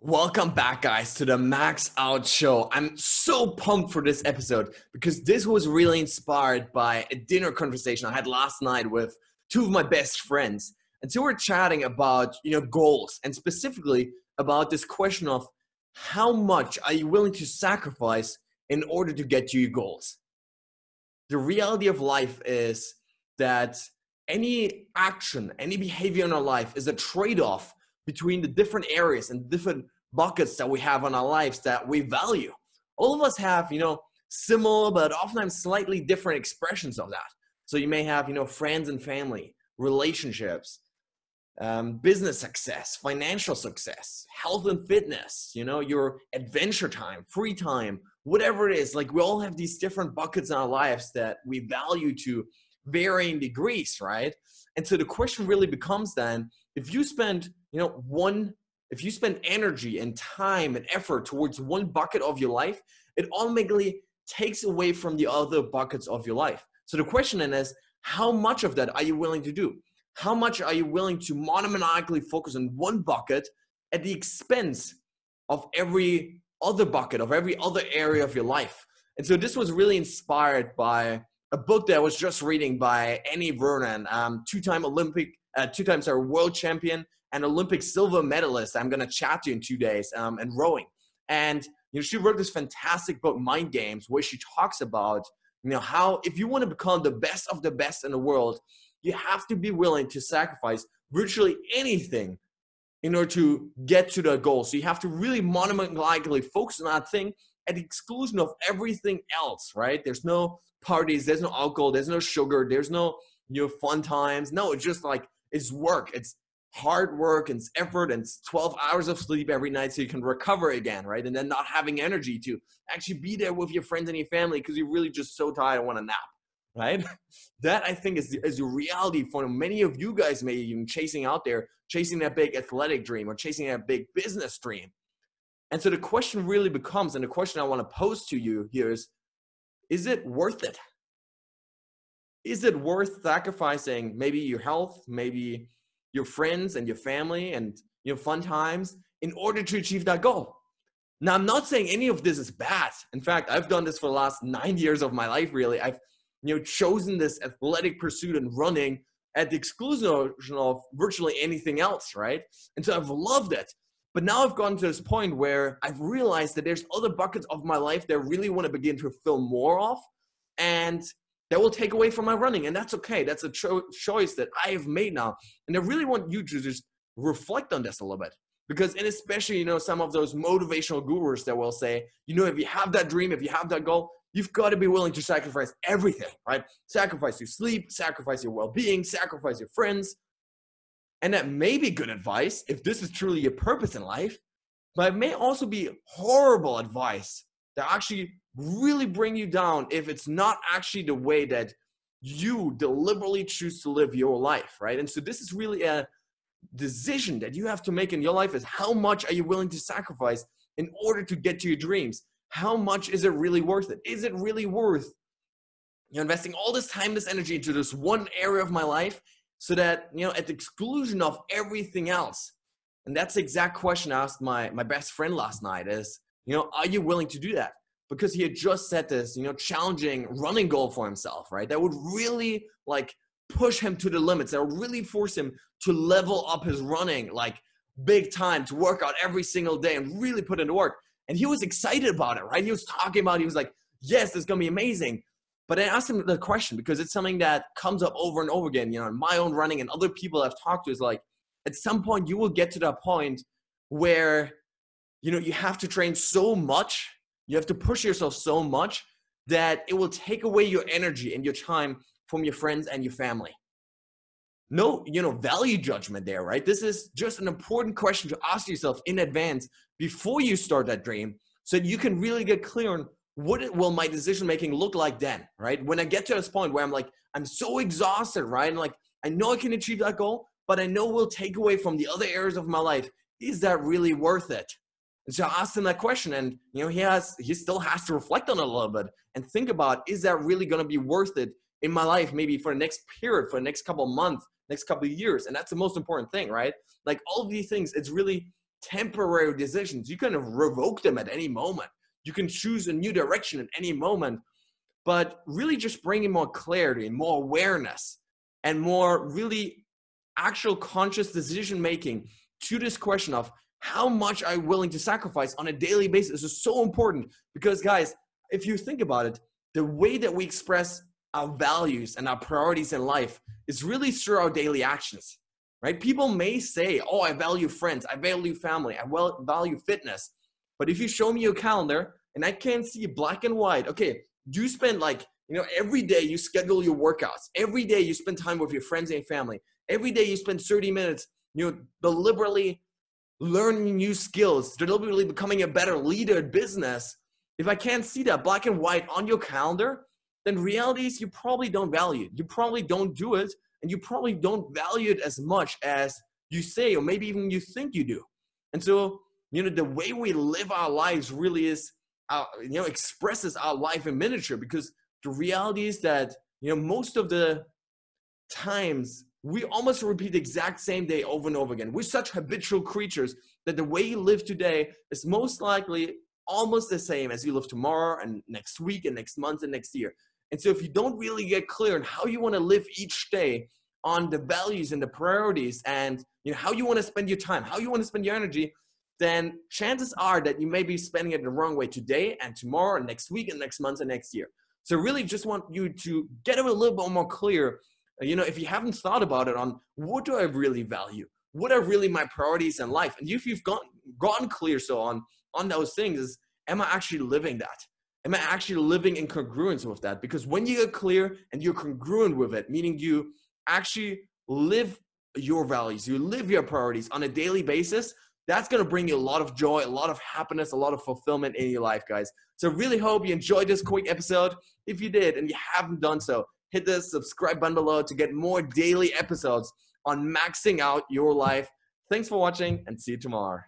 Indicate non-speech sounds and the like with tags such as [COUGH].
Welcome back, guys, to the Max Out Show. I'm so pumped for this episode because this was really inspired by a dinner conversation I had last night with two of my best friends. And so we're chatting about, you know, goals and specifically about this question of how much are you willing to sacrifice in order to get to your goals? The reality of life is that any action, any behavior in our life is a trade off between the different areas and different buckets that we have in our lives that we value. All of us have, you know, similar but oftentimes slightly different expressions of that. So you may have, you know, friends and family, relationships, um, business success, financial success, health and fitness, you know, your adventure time, free time, whatever it is. Like we all have these different buckets in our lives that we value to varying degrees, right? And so the question really becomes then if you spend you know one if you spend energy and time and effort towards one bucket of your life it automatically takes away from the other buckets of your life. So the question then is how much of that are you willing to do? How much are you willing to monomaniacally focus on one bucket at the expense of every other bucket of every other area of your life? And so this was really inspired by a book that I was just reading by Annie Vernon, um, two-time Olympic uh, two times our world champion and Olympic silver medalist. I'm going to chat to you in two days um, and rowing. And you know, she wrote this fantastic book, Mind Games, where she talks about you know how if you want to become the best of the best in the world, you have to be willing to sacrifice virtually anything in order to get to the goal. So you have to really monomanically focus on that thing at the exclusion of everything else, right? There's no parties, there's no alcohol, there's no sugar, there's no you know fun times. No, it's just like it's work. It's hard work and it's effort and it's 12 hours of sleep every night so you can recover again, right? And then not having energy to actually be there with your friends and your family because you're really just so tired and want to nap, right? [LAUGHS] that I think is the, is the reality for many of you guys maybe even chasing out there, chasing that big athletic dream or chasing that big business dream. And so the question really becomes, and the question I want to pose to you here is, is it worth it? is it worth sacrificing maybe your health, maybe your friends and your family and your fun times in order to achieve that goal? Now, I'm not saying any of this is bad. In fact, I've done this for the last nine years of my life, really. I've you know chosen this athletic pursuit and running at the exclusion of virtually anything else, right? And so I've loved it. But now I've gotten to this point where I've realized that there's other buckets of my life that I really want to begin to fill more of. And that will take away from my running and that's okay that's a cho- choice that i have made now and i really want you to just reflect on this a little bit because and especially you know some of those motivational gurus that will say you know if you have that dream if you have that goal you've got to be willing to sacrifice everything right sacrifice your sleep sacrifice your well-being sacrifice your friends and that may be good advice if this is truly your purpose in life but it may also be horrible advice that actually really bring you down if it's not actually the way that you deliberately choose to live your life, right? And so this is really a decision that you have to make in your life is how much are you willing to sacrifice in order to get to your dreams? How much is it really worth it? Is it really worth you know investing all this time, this energy into this one area of my life so that you know at the exclusion of everything else? And that's the exact question I asked my my best friend last night is, you know, are you willing to do that? because he had just set this, you know, challenging running goal for himself, right? That would really like push him to the limits. That would really force him to level up his running like big time, to work out every single day and really put into work. And he was excited about it, right? He was talking about, it. he was like, yes, is gonna be amazing. But I asked him the question because it's something that comes up over and over again, you know, in my own running and other people I've talked to is like, at some point you will get to that point where, you know, you have to train so much you have to push yourself so much that it will take away your energy and your time from your friends and your family. No, you know, value judgment there, right? This is just an important question to ask yourself in advance before you start that dream so that you can really get clear on what will my decision making look like then, right? When I get to this point where I'm like, I'm so exhausted, right? And like, I know I can achieve that goal, but I know will take away from the other areas of my life. Is that really worth it? And so I asked him that question, and you know, he has he still has to reflect on it a little bit and think about is that really going to be worth it in my life, maybe for the next period, for the next couple of months, next couple of years, and that's the most important thing, right? Like all of these things, it's really temporary decisions. You can revoke them at any moment. You can choose a new direction at any moment. But really just bringing more clarity and more awareness and more really actual conscious decision making to this question of how much I'm willing to sacrifice on a daily basis is so important because guys, if you think about it, the way that we express our values and our priorities in life is really through our daily actions, right? People may say, oh, I value friends, I value family, I value fitness. But if you show me your calendar and I can't see black and white, okay, do you spend like, you know, every day you schedule your workouts, every day you spend time with your friends and family, every day you spend 30 minutes, you know, deliberately learning new skills, deliberately becoming a better leader in business. If I can't see that black and white on your calendar, then reality is you probably don't value it. You probably don't do it, and you probably don't value it as much as you say, or maybe even you think you do. And so, you know, the way we live our lives really is, our, you know, expresses our life in miniature because the reality is that, you know, most of the times we almost repeat the exact same day over and over again. We're such habitual creatures that the way you live today is most likely almost the same as you live tomorrow and next week and next month and next year. And so if you don't really get clear on how you want to live each day on the values and the priorities and you know how you want to spend your time, how you want to spend your energy, then chances are that you may be spending it the wrong way today and tomorrow and next week and next month and next year. So really just want you to get a little bit more clear, uh, you know, if you haven't thought about it on what do I really value? What are really my priorities in life? And if you've gotten gotten clear so on on those things is am I actually living that? am I actually living in congruence with that? Because when you get clear and you're congruent with it, meaning you actually live your values, you live your priorities on a daily basis, that's going to bring you a lot of joy, a lot of happiness, a lot of fulfillment in your life, guys. So really hope you enjoyed this quick episode. If you did and you haven't done so, hit the subscribe button below to get more daily episodes on maxing out your life. Thanks for watching and see you tomorrow.